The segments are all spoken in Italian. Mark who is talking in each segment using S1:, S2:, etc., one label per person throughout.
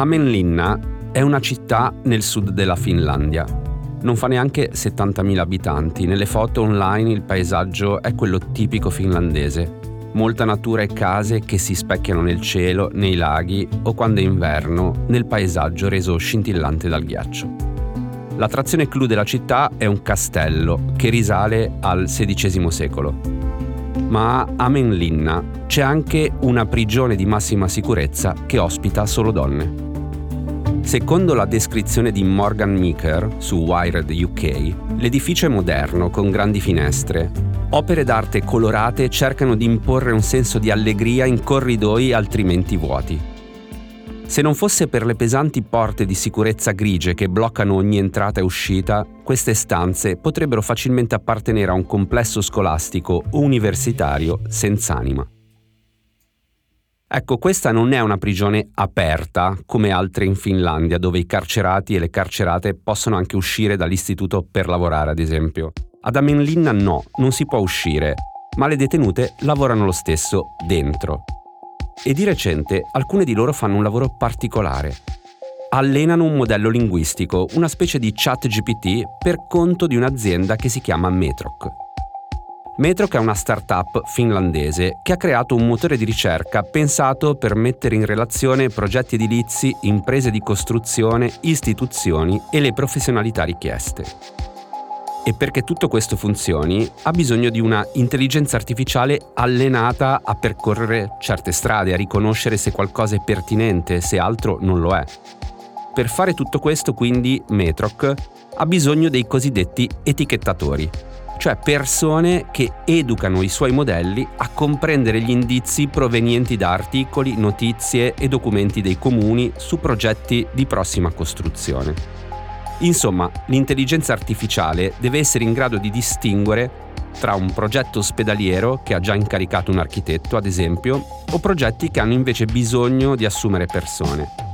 S1: Hämeenlinna è una città nel sud della Finlandia. Non fa neanche 70.000 abitanti. Nelle foto online il paesaggio è quello tipico finlandese. Molta natura e case che si specchiano nel cielo, nei laghi o quando è inverno, nel paesaggio reso scintillante dal ghiaccio. L'attrazione clou della città è un castello che risale al XVI secolo. Ma a Hämeenlinna c'è anche una prigione di massima sicurezza che ospita solo donne. Secondo la descrizione di Morgan Meeker su Wired UK, l'edificio è moderno con grandi finestre. Opere d'arte colorate cercano di imporre un senso di allegria in corridoi altrimenti vuoti. Se non fosse per le pesanti porte di sicurezza grigie che bloccano ogni entrata e uscita, queste stanze potrebbero facilmente appartenere a un complesso scolastico o universitario senza anima. Ecco, questa non è una prigione aperta come altre in Finlandia, dove i carcerati e le carcerate possono anche uscire dall'istituto per lavorare, ad esempio. Ad Amenlinna no, non si può uscire, ma le detenute lavorano lo stesso dentro. E di recente alcune di loro fanno un lavoro particolare. Allenano un modello linguistico, una specie di chat GPT per conto di un'azienda che si chiama Metroc. Metroc è una startup finlandese che ha creato un motore di ricerca pensato per mettere in relazione progetti edilizi, imprese di costruzione, istituzioni e le professionalità richieste. E perché tutto questo funzioni ha bisogno di una intelligenza artificiale allenata a percorrere certe strade, a riconoscere se qualcosa è pertinente, se altro non lo è. Per fare tutto questo quindi Metroc ha bisogno dei cosiddetti etichettatori, cioè persone che educano i suoi modelli a comprendere gli indizi provenienti da articoli, notizie e documenti dei comuni su progetti di prossima costruzione. Insomma, l'intelligenza artificiale deve essere in grado di distinguere tra un progetto ospedaliero che ha già incaricato un architetto, ad esempio, o progetti che hanno invece bisogno di assumere persone.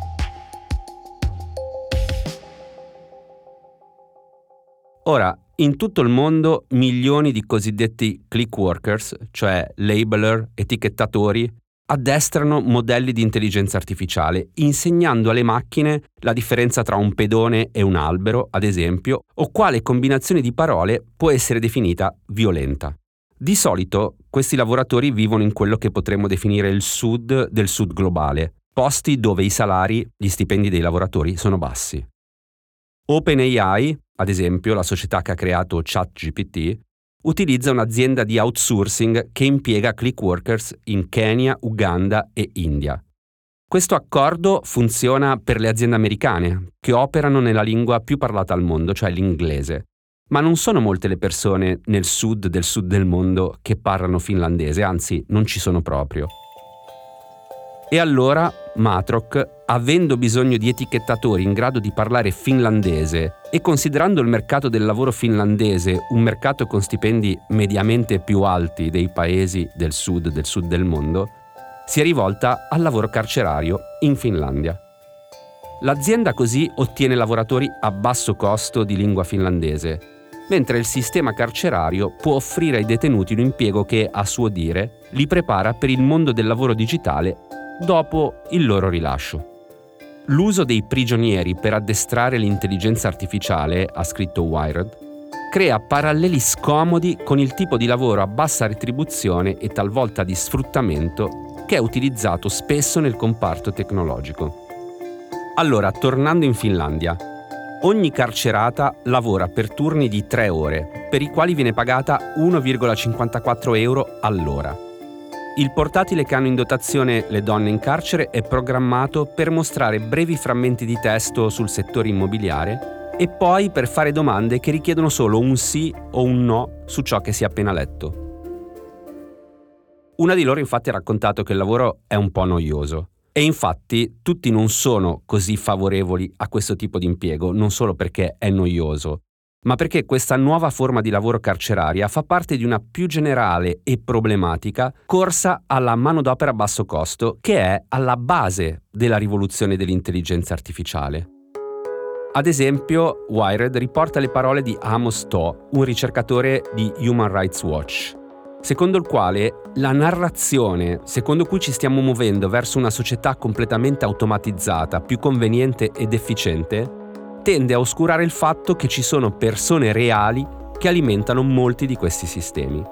S1: Ora, in tutto il mondo milioni di cosiddetti click workers, cioè labeler, etichettatori, addestrano modelli di intelligenza artificiale, insegnando alle macchine la differenza tra un pedone e un albero, ad esempio, o quale combinazione di parole può essere definita violenta. Di solito questi lavoratori vivono in quello che potremmo definire il sud del sud globale, posti dove i salari, gli stipendi dei lavoratori sono bassi. OpenAI, ad esempio, la società che ha creato ChatGPT, utilizza un'azienda di outsourcing che impiega click workers in Kenya, Uganda e India. Questo accordo funziona per le aziende americane, che operano nella lingua più parlata al mondo, cioè l'inglese. Ma non sono molte le persone nel sud del sud del mondo che parlano finlandese, anzi non ci sono proprio. E allora Matroc, avendo bisogno di etichettatori in grado di parlare finlandese e considerando il mercato del lavoro finlandese un mercato con stipendi mediamente più alti dei paesi del sud del sud del mondo, si è rivolta al lavoro carcerario in Finlandia. L'azienda così ottiene lavoratori a basso costo di lingua finlandese, mentre il sistema carcerario può offrire ai detenuti un impiego che, a suo dire, li prepara per il mondo del lavoro digitale dopo il loro rilascio. L'uso dei prigionieri per addestrare l'intelligenza artificiale, ha scritto Wired, crea paralleli scomodi con il tipo di lavoro a bassa retribuzione e talvolta di sfruttamento che è utilizzato spesso nel comparto tecnologico. Allora, tornando in Finlandia, ogni carcerata lavora per turni di tre ore, per i quali viene pagata 1,54 euro all'ora. Il portatile che hanno in dotazione le donne in carcere è programmato per mostrare brevi frammenti di testo sul settore immobiliare e poi per fare domande che richiedono solo un sì o un no su ciò che si è appena letto. Una di loro infatti ha raccontato che il lavoro è un po' noioso. E infatti tutti non sono così favorevoli a questo tipo di impiego, non solo perché è noioso, ma perché questa nuova forma di lavoro carceraria fa parte di una più generale e problematica corsa alla manodopera a basso costo che è alla base della rivoluzione dell'intelligenza artificiale. Ad esempio, Wired riporta le parole di Amos To, un ricercatore di Human Rights Watch. secondo il quale la narrazione secondo cui ci stiamo muovendo verso una società completamente automatizzata, più conveniente ed efficiente, tende a oscurare il fatto che ci sono persone reali che alimentano molti di questi sistemi.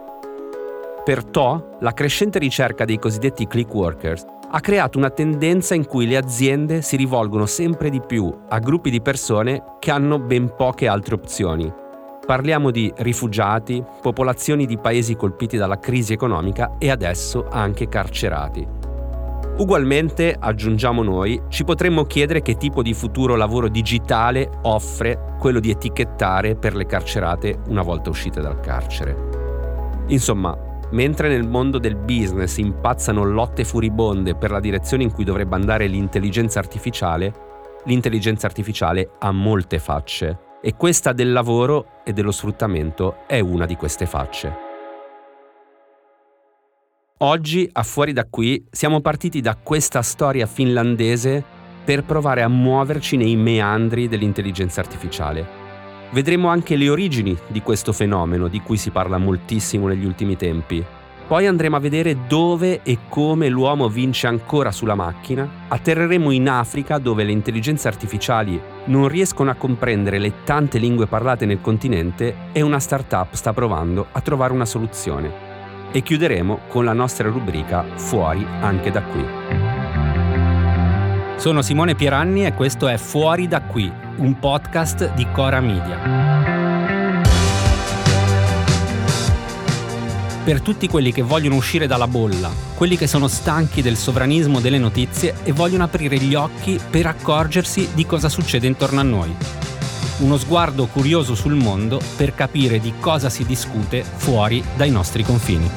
S1: Perciò la crescente ricerca dei cosiddetti click workers ha creato una tendenza in cui le aziende si rivolgono sempre di più a gruppi di persone che hanno ben poche altre opzioni. Parliamo di rifugiati, popolazioni di paesi colpiti dalla crisi economica e adesso anche carcerati. Ugualmente, aggiungiamo noi, ci potremmo chiedere che tipo di futuro lavoro digitale offre quello di etichettare per le carcerate una volta uscite dal carcere. Insomma, mentre nel mondo del business impazzano lotte furibonde per la direzione in cui dovrebbe andare l'intelligenza artificiale, l'intelligenza artificiale ha molte facce e questa del lavoro e dello sfruttamento è una di queste facce. Oggi, a fuori da qui, siamo partiti da questa storia finlandese per provare a muoverci nei meandri dell'intelligenza artificiale. Vedremo anche le origini di questo fenomeno di cui si parla moltissimo negli ultimi tempi. Poi andremo a vedere dove e come l'uomo vince ancora sulla macchina. Atterreremo in Africa dove le intelligenze artificiali non riescono a comprendere le tante lingue parlate nel continente e una startup sta provando a trovare una soluzione e chiuderemo con la nostra rubrica Fuori anche da qui. Sono Simone Pieranni e questo è Fuori da qui, un podcast di Cora Media. Per tutti quelli che vogliono uscire dalla bolla, quelli che sono stanchi del sovranismo delle notizie e vogliono aprire gli occhi per accorgersi di cosa succede intorno a noi uno sguardo curioso sul mondo per capire di cosa si discute fuori dai nostri confini.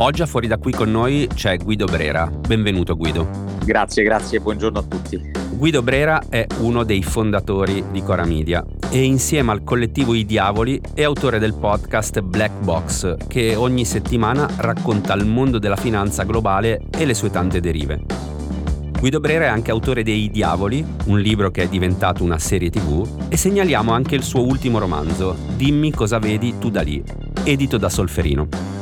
S1: Oggi a fuori da qui con noi c'è Guido Brera. Benvenuto Guido.
S2: Grazie, grazie, buongiorno a tutti.
S1: Guido Brera è uno dei fondatori di Cora Media e insieme al collettivo I Diavoli è autore del podcast Black Box che ogni settimana racconta il mondo della finanza globale e le sue tante derive. Guido Brera è anche autore dei Diavoli, un libro che è diventato una serie tv, e segnaliamo anche il suo ultimo romanzo, Dimmi cosa vedi tu da lì, edito da Solferino.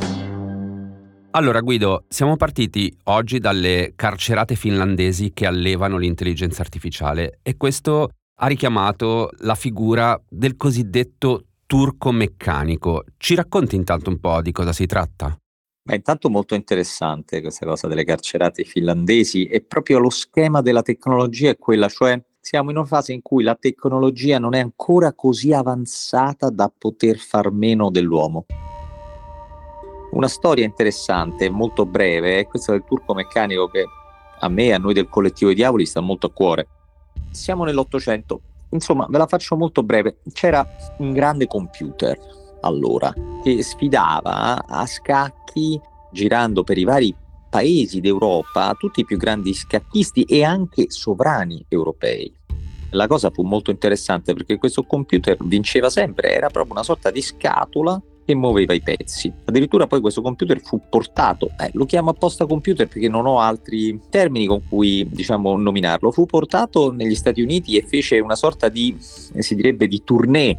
S1: Allora Guido, siamo partiti oggi dalle carcerate finlandesi che allevano l'intelligenza artificiale e questo ha richiamato la figura del cosiddetto turco meccanico. Ci racconti intanto un po' di cosa si tratta?
S2: Beh, intanto molto interessante questa cosa delle carcerate finlandesi e proprio lo schema della tecnologia è quella, cioè siamo in una fase in cui la tecnologia non è ancora così avanzata da poter far meno dell'uomo. Una storia interessante, molto breve, è questa del turco meccanico che a me e a noi del collettivo dei diavoli sta molto a cuore. Siamo nell'Ottocento, insomma ve la faccio molto breve, c'era un grande computer allora che sfidava a scacchi girando per i vari paesi d'Europa tutti i più grandi scacchisti e anche sovrani europei. La cosa fu molto interessante perché questo computer vinceva sempre, era proprio una sorta di scatola che muoveva i pezzi. Addirittura poi questo computer fu portato, eh, lo chiamo apposta computer perché non ho altri termini con cui diciamo nominarlo, fu portato negli Stati Uniti e fece una sorta di, eh, si direbbe, di tournée.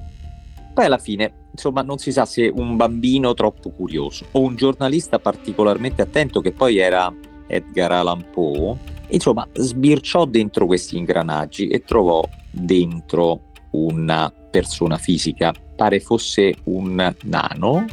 S2: Poi alla fine, insomma, non si sa se un bambino troppo curioso o un giornalista particolarmente attento che poi era Edgar Allan Poe, insomma, sbirciò dentro questi ingranaggi e trovò dentro una persona fisica, pare fosse un nano,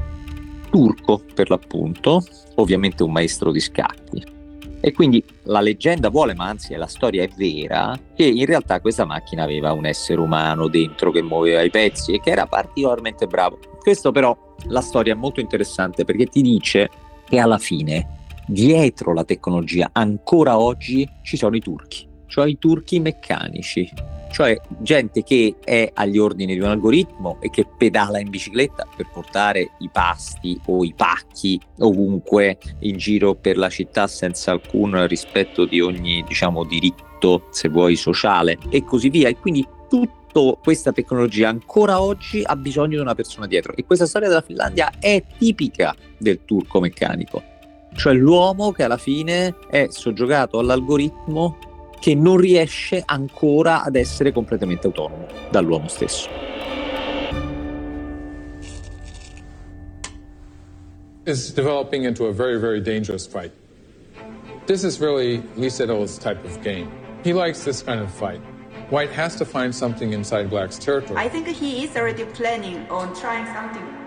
S2: turco per l'appunto, ovviamente un maestro di scacchi. E quindi la leggenda vuole, ma anzi la storia è vera, che in realtà questa macchina aveva un essere umano dentro che muoveva i pezzi e che era particolarmente bravo. Questo però, la storia è molto interessante perché ti dice che alla fine, dietro la tecnologia, ancora oggi ci sono i turchi, cioè i turchi meccanici, cioè gente che è agli ordini di un algoritmo e che pedala in bicicletta per portare i pasti o i pacchi ovunque in giro per la città senza alcun rispetto di ogni diciamo diritto se vuoi sociale e così via. E quindi tutta questa tecnologia ancora oggi ha bisogno di una persona dietro. E questa storia della Finlandia è tipica del turco meccanico. Cioè l'uomo che alla fine è soggiogato all'algoritmo che non riesce ancora ad essere completamente autonomo dall'uomo stesso.
S3: Is developing into a very, very dangerous fight. This is really Lee Sedol's type of game. He likes this kind of fight. White has to find something inside Black's territory.
S4: I think he is already planning on trying something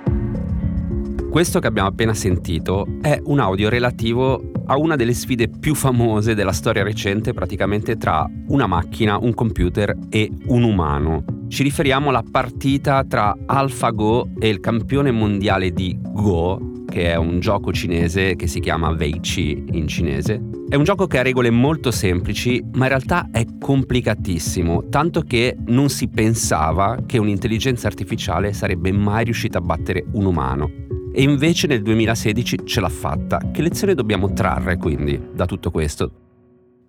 S1: questo che abbiamo appena sentito è un audio relativo a una delle sfide più famose della storia recente, praticamente tra una macchina, un computer e un umano. Ci riferiamo alla partita tra AlphaGo e il campione mondiale di Go, che è un gioco cinese che si chiama Wei Chi in cinese. È un gioco che ha regole molto semplici, ma in realtà è complicatissimo, tanto che non si pensava che un'intelligenza artificiale sarebbe mai riuscita a battere un umano. E invece nel 2016 ce l'ha fatta. Che lezione dobbiamo trarre quindi da tutto questo?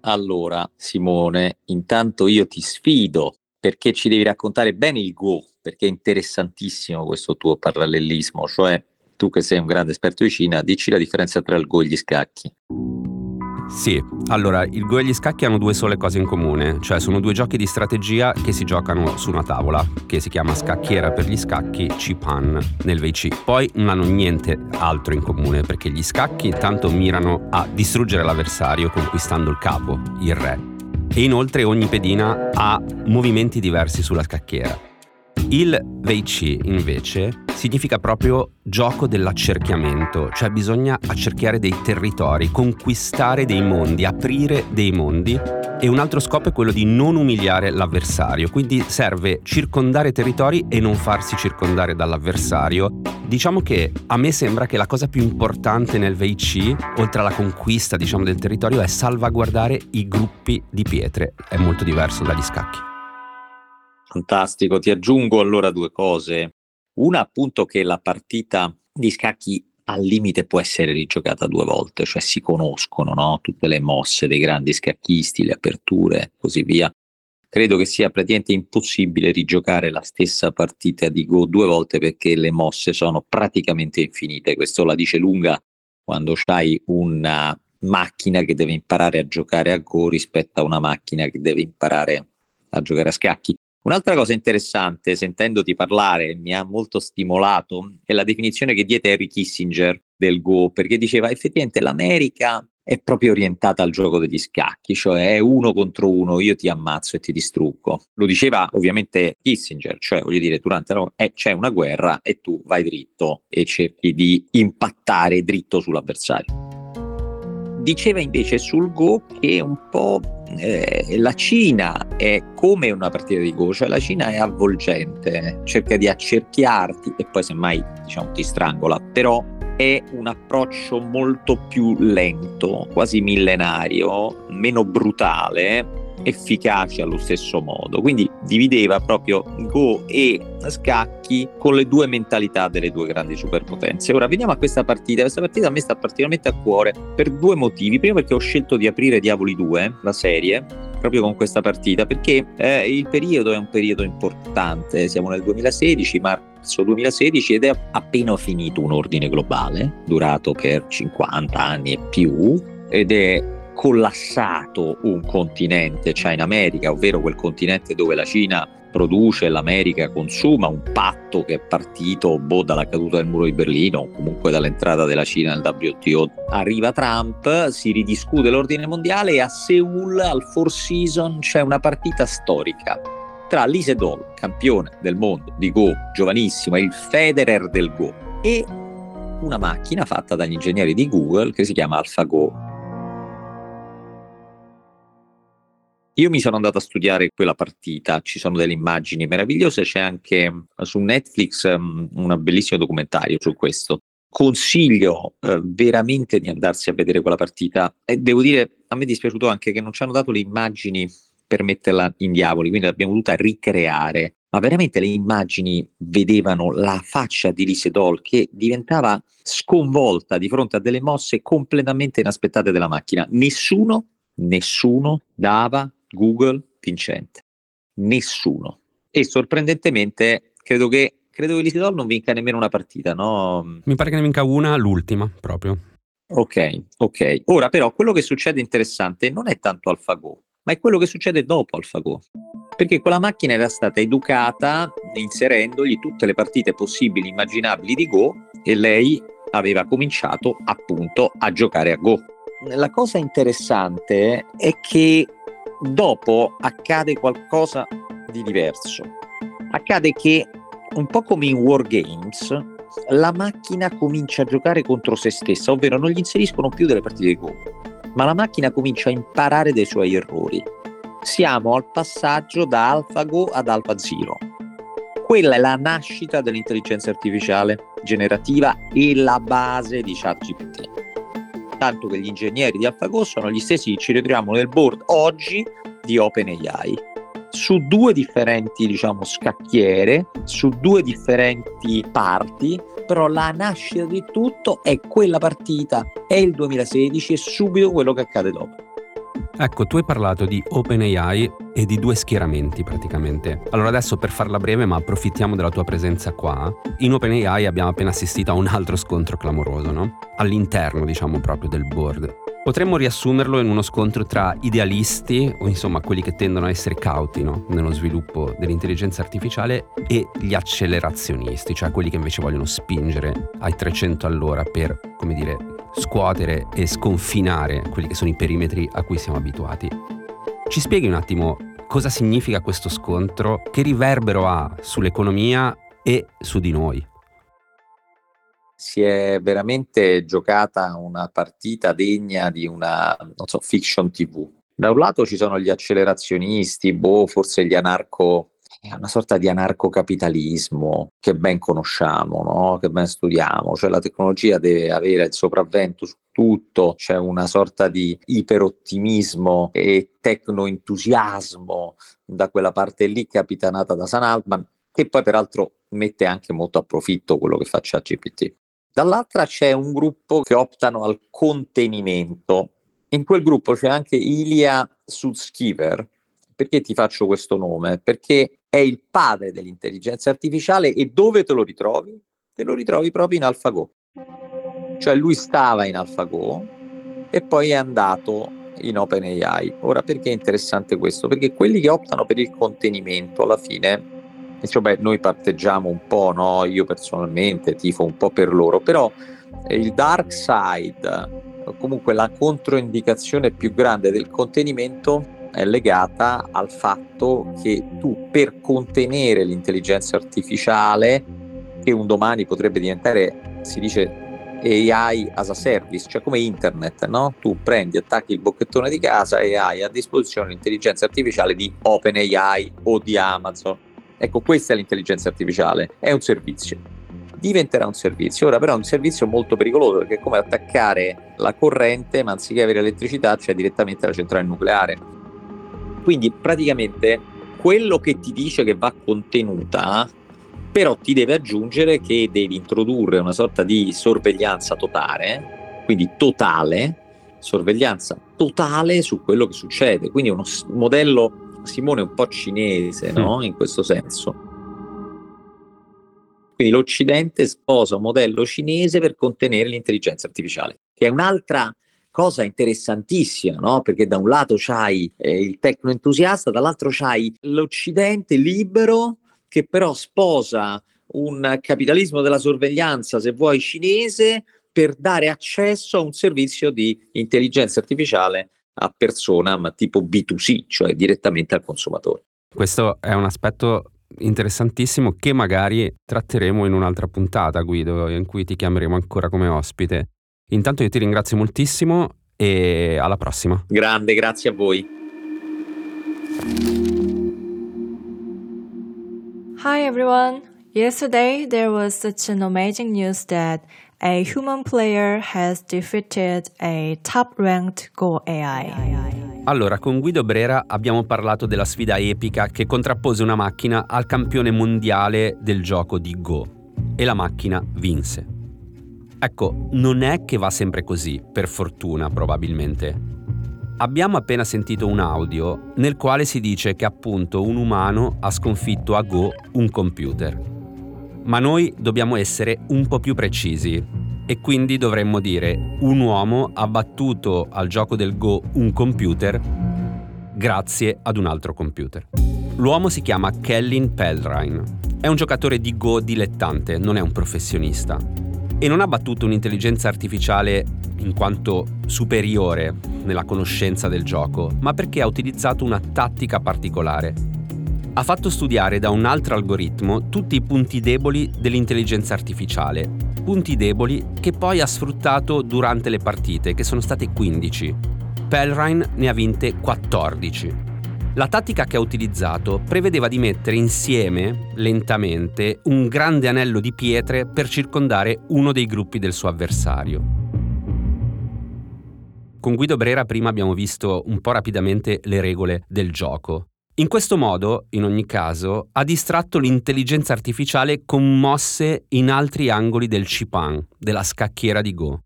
S2: Allora, Simone, intanto io ti sfido perché ci devi raccontare bene il Go, perché è interessantissimo questo tuo parallelismo, cioè tu che sei un grande esperto di Cina, dici la differenza tra il Go e gli scacchi.
S1: Sì, allora il Go e gli scacchi hanno due sole cose in comune, cioè sono due giochi di strategia che si giocano su una tavola, che si chiama scacchiera per gli scacchi, Cipan nel VC. Poi non hanno niente altro in comune, perché gli scacchi intanto mirano a distruggere l'avversario conquistando il capo, il re. E inoltre ogni pedina ha movimenti diversi sulla scacchiera. Il Weiqi invece significa proprio gioco dell'accerchiamento, cioè bisogna accerchiare dei territori, conquistare dei mondi, aprire dei mondi e un altro scopo è quello di non umiliare l'avversario, quindi serve circondare territori e non farsi circondare dall'avversario. Diciamo che a me sembra che la cosa più importante nel Weiqi, oltre alla conquista diciamo, del territorio, è salvaguardare i gruppi di pietre, è molto diverso dagli scacchi.
S2: Fantastico, ti aggiungo allora due cose. Una appunto che la partita di scacchi al limite può essere rigiocata due volte, cioè si conoscono no? tutte le mosse dei grandi scacchisti, le aperture e così via. Credo che sia praticamente impossibile rigiocare la stessa partita di Go due volte perché le mosse sono praticamente infinite. Questo la dice lunga quando hai una macchina che deve imparare a giocare a Go rispetto a una macchina che deve imparare a giocare a scacchi. Un'altra cosa interessante, sentendoti parlare, mi ha molto stimolato, è la definizione che diede Harry Kissinger del Go, perché diceva effettivamente l'America è proprio orientata al gioco degli scacchi, cioè è uno contro uno, io ti ammazzo e ti distruggo. Lo diceva ovviamente Kissinger, cioè voglio dire, durante la eh, c'è una guerra e tu vai dritto e cerchi di impattare dritto sull'avversario. Diceva invece sul Go che un po' eh, la Cina è come una partita di Go, cioè la Cina è avvolgente, cerca di accerchiarti e poi semmai diciamo ti strangola, però è un approccio molto più lento, quasi millenario, meno brutale efficaci allo stesso modo. Quindi divideva proprio Go e scacchi con le due mentalità delle due grandi superpotenze. Ora veniamo a questa partita. Questa partita a me sta particolarmente a cuore per due motivi. Primo perché ho scelto di aprire Diavoli 2, la serie, proprio con questa partita, perché eh, il periodo è un periodo importante. Siamo nel 2016, marzo 2016 ed è appena finito un ordine globale, durato per 50 anni e più, ed è collassato un continente, cioè in America, ovvero quel continente dove la Cina produce e l'America consuma, un patto che è partito boh, dalla caduta del muro di Berlino o comunque dall'entrata della Cina nel WTO. Arriva Trump, si ridiscute l'ordine mondiale e a Seoul al Four Seasons c'è una partita storica tra Lise Doll, campione del mondo di Go, giovanissimo, è il Federer del Go, e una macchina fatta dagli ingegneri di Google che si chiama AlphaGo Io mi sono andato a studiare quella partita, ci sono delle immagini meravigliose, c'è anche mm, su Netflix um, un bellissimo documentario su questo. Consiglio eh, veramente di andarsi a vedere quella partita e devo dire, a me è dispiaciuto anche che non ci hanno dato le immagini per metterla in diavoli, quindi l'abbiamo dovuta ricreare. Ma veramente le immagini vedevano la faccia di Lise Doll che diventava sconvolta di fronte a delle mosse completamente inaspettate della macchina. Nessuno, nessuno dava Google vincente. Nessuno. E sorprendentemente credo che, credo che l'Isidol non vinca nemmeno una partita, no?
S1: Mi pare che ne vinca una, l'ultima proprio.
S2: Ok, ok. Ora però quello che succede interessante non è tanto AlphaGo, ma è quello che succede dopo AlphaGo. Perché quella macchina era stata educata inserendogli tutte le partite possibili, immaginabili di Go e lei aveva cominciato appunto a giocare a Go. La cosa interessante è che dopo accade qualcosa di diverso. Accade che un po' come in Wargames, la macchina comincia a giocare contro se stessa, ovvero non gli inseriscono più delle partite di Go, ma la macchina comincia a imparare dai suoi errori. Siamo al passaggio da AlphaGo ad AlphaZero. Quella è la nascita dell'intelligenza artificiale generativa e la base di ChatGPT. Tanto che gli ingegneri di AlphaGo sono gli stessi che ci ritroviamo nel board oggi di OpenAI su due differenti diciamo scacchiere, su due differenti parti, però la nascita di tutto è quella partita, è il 2016 e subito quello che accade dopo.
S1: Ecco, tu hai parlato di OpenAI e di due schieramenti praticamente. Allora adesso per farla breve, ma approfittiamo della tua presenza qua, in OpenAI abbiamo appena assistito a un altro scontro clamoroso, no? All'interno, diciamo, proprio del board. Potremmo riassumerlo in uno scontro tra idealisti, o insomma quelli che tendono a essere cauti no? nello sviluppo dell'intelligenza artificiale, e gli accelerazionisti, cioè quelli che invece vogliono spingere ai 300 all'ora per, come dire, scuotere e sconfinare quelli che sono i perimetri a cui siamo abituati. Ci spieghi un attimo cosa significa questo scontro, che riverbero ha sull'economia e su di noi?
S2: si è veramente giocata una partita degna di una, so, fiction TV. Da un lato ci sono gli accelerazionisti, boh, forse gli anarco, è una sorta di anarcocapitalismo che ben conosciamo, no? che ben studiamo, cioè la tecnologia deve avere il sopravvento su tutto, c'è una sorta di iperottimismo e tecnoentusiasmo da quella parte lì capitanata da San Altman, che poi peraltro mette anche molto a profitto quello che fa ChatGPT. Dall'altra c'è un gruppo che optano al contenimento. In quel gruppo c'è anche Ilya Sutskever. Perché ti faccio questo nome? Perché è il padre dell'intelligenza artificiale e dove te lo ritrovi? Te lo ritrovi proprio in AlphaGo. Cioè lui stava in AlphaGo e poi è andato in OpenAI. Ora perché è interessante questo? Perché quelli che optano per il contenimento alla fine Insomma, noi parteggiamo un po', no? io personalmente tifo un po' per loro, però il dark side, comunque la controindicazione più grande del contenimento è legata al fatto che tu per contenere l'intelligenza artificiale, che un domani potrebbe diventare, si dice AI as a service, cioè come internet, no? Tu prendi, attacchi il bocchettone di casa e hai a disposizione l'intelligenza artificiale di OpenAI o di Amazon Ecco, questa è l'intelligenza artificiale, è un servizio. Diventerà un servizio, ora però è un servizio molto pericoloso perché è come attaccare la corrente, ma anziché avere elettricità c'è direttamente la centrale nucleare. Quindi praticamente quello che ti dice che va contenuta, però ti deve aggiungere che devi introdurre una sorta di sorveglianza totale, quindi totale, sorveglianza totale su quello che succede, quindi uno modello Simone un po' cinese, no? In questo senso. Quindi l'Occidente sposa un modello cinese per contenere l'intelligenza artificiale, che è un'altra cosa interessantissima, no? Perché da un lato c'hai eh, il tecno-entusiasta, dall'altro c'hai l'Occidente libero che però sposa un capitalismo della sorveglianza, se vuoi, cinese, per dare accesso a un servizio di intelligenza artificiale a persona, ma tipo B2C, cioè direttamente al consumatore.
S1: Questo è un aspetto interessantissimo che magari tratteremo in un'altra puntata, Guido, in cui ti chiameremo ancora come ospite. Intanto io ti ringrazio moltissimo e alla prossima.
S2: Grande, grazie a voi.
S5: Hi everyone. Yesterday there was such an amazing news that a human player has defeated a top-ranked Go AI.
S1: Allora, con Guido Brera abbiamo parlato della sfida epica che contrappose una macchina al campione mondiale del gioco di Go e la macchina vinse. Ecco, non è che va sempre così, per fortuna probabilmente. Abbiamo appena sentito un audio nel quale si dice che appunto un umano ha sconfitto a Go un computer ma noi dobbiamo essere un po' più precisi e quindi dovremmo dire un uomo ha battuto al gioco del Go un computer grazie ad un altro computer. L'uomo si chiama Kellin Pelrine. È un giocatore di Go dilettante, non è un professionista. E non ha battuto un'intelligenza artificiale in quanto superiore nella conoscenza del gioco, ma perché ha utilizzato una tattica particolare. Ha fatto studiare da un altro algoritmo tutti i punti deboli dell'intelligenza artificiale, punti deboli che poi ha sfruttato durante le partite, che sono state 15. Pelrine ne ha vinte 14. La tattica che ha utilizzato prevedeva di mettere insieme, lentamente, un grande anello di pietre per circondare uno dei gruppi del suo avversario. Con Guido Brera prima abbiamo visto un po' rapidamente le regole del gioco. In questo modo, in ogni caso, ha distratto l'intelligenza artificiale con mosse in altri angoli del Cipan, della scacchiera di Go.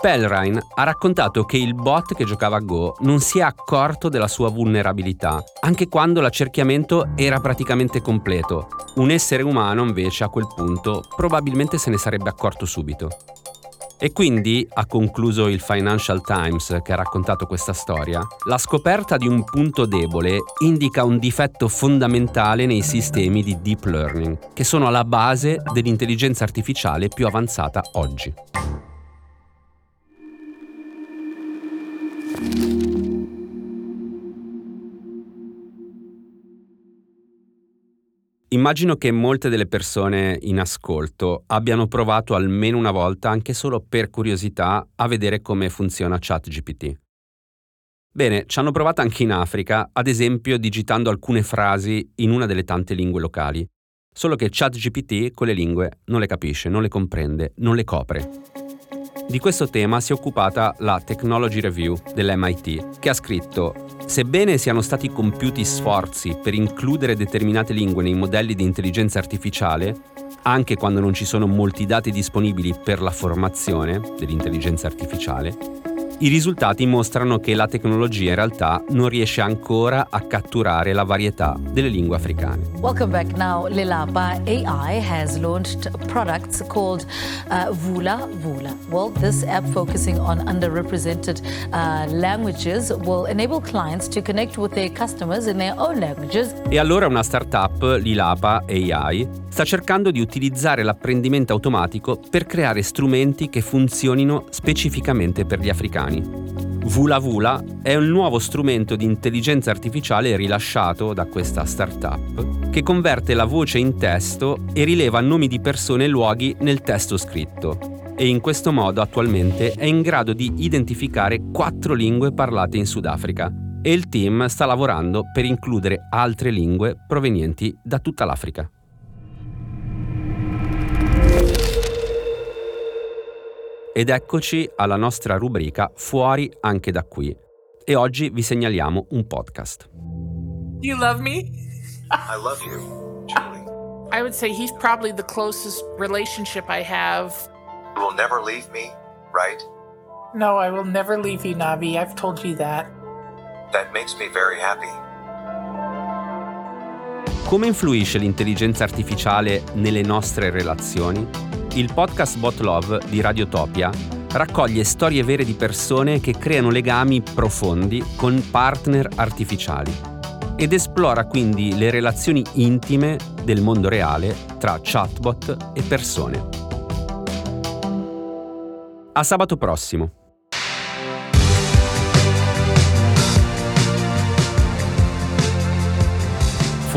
S1: Pelrine ha raccontato che il bot che giocava a Go non si è accorto della sua vulnerabilità, anche quando l'accerchiamento era praticamente completo. Un essere umano invece a quel punto probabilmente se ne sarebbe accorto subito. E quindi, ha concluso il Financial Times che ha raccontato questa storia, la scoperta di un punto debole indica un difetto fondamentale nei sistemi di deep learning, che sono alla base dell'intelligenza artificiale più avanzata oggi. Immagino che molte delle persone in ascolto abbiano provato almeno una volta, anche solo per curiosità, a vedere come funziona ChatGPT. Bene, ci hanno provato anche in Africa, ad esempio digitando alcune frasi in una delle tante lingue locali. Solo che ChatGPT quelle lingue non le capisce, non le comprende, non le copre. Di questo tema si è occupata la Technology Review dell'MIT, che ha scritto Sebbene siano stati compiuti sforzi per includere determinate lingue nei modelli di intelligenza artificiale, anche quando non ci sono molti dati disponibili per la formazione dell'intelligenza artificiale, i risultati mostrano che la tecnologia in realtà non riesce ancora a catturare la varietà delle lingue africane.
S6: Welcome back now. Lilapa AI has launched products called uh, Vula Vula. Well, this app focusing on underrepresented uh, languages will enable clients to connect with their customers in their own languages.
S1: E allora una startup, Lilapa AI, sta cercando di utilizzare l'apprendimento automatico per creare strumenti che funzionino specificamente per gli africani italiani. Vula Vula è un nuovo strumento di intelligenza artificiale rilasciato da questa startup che converte la voce in testo e rileva nomi di persone e luoghi nel testo scritto e in questo modo attualmente è in grado di identificare quattro lingue parlate in Sudafrica e il team sta lavorando per includere altre lingue provenienti da tutta l'Africa. Ed eccoci alla nostra rubrica Fuori anche da qui. E oggi vi segnaliamo un podcast.
S7: You love me?
S8: I love you, Julie.
S7: I would say he's probably the closest relationship I have.
S8: You will never leave me, right?
S7: No, I will never leave you, Navi. I've told you that.
S8: That makes me very happy.
S1: Come influisce l'intelligenza artificiale nelle nostre relazioni? il podcast Bot Love di Radiotopia raccoglie storie vere di persone che creano legami profondi con partner artificiali ed esplora quindi le relazioni intime del mondo reale tra chatbot e persone. A sabato prossimo.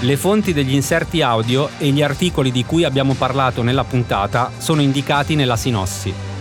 S1: Le fonti degli inserti audio e gli articoli di cui abbiamo parlato nella puntata sono indicati nella sinossi.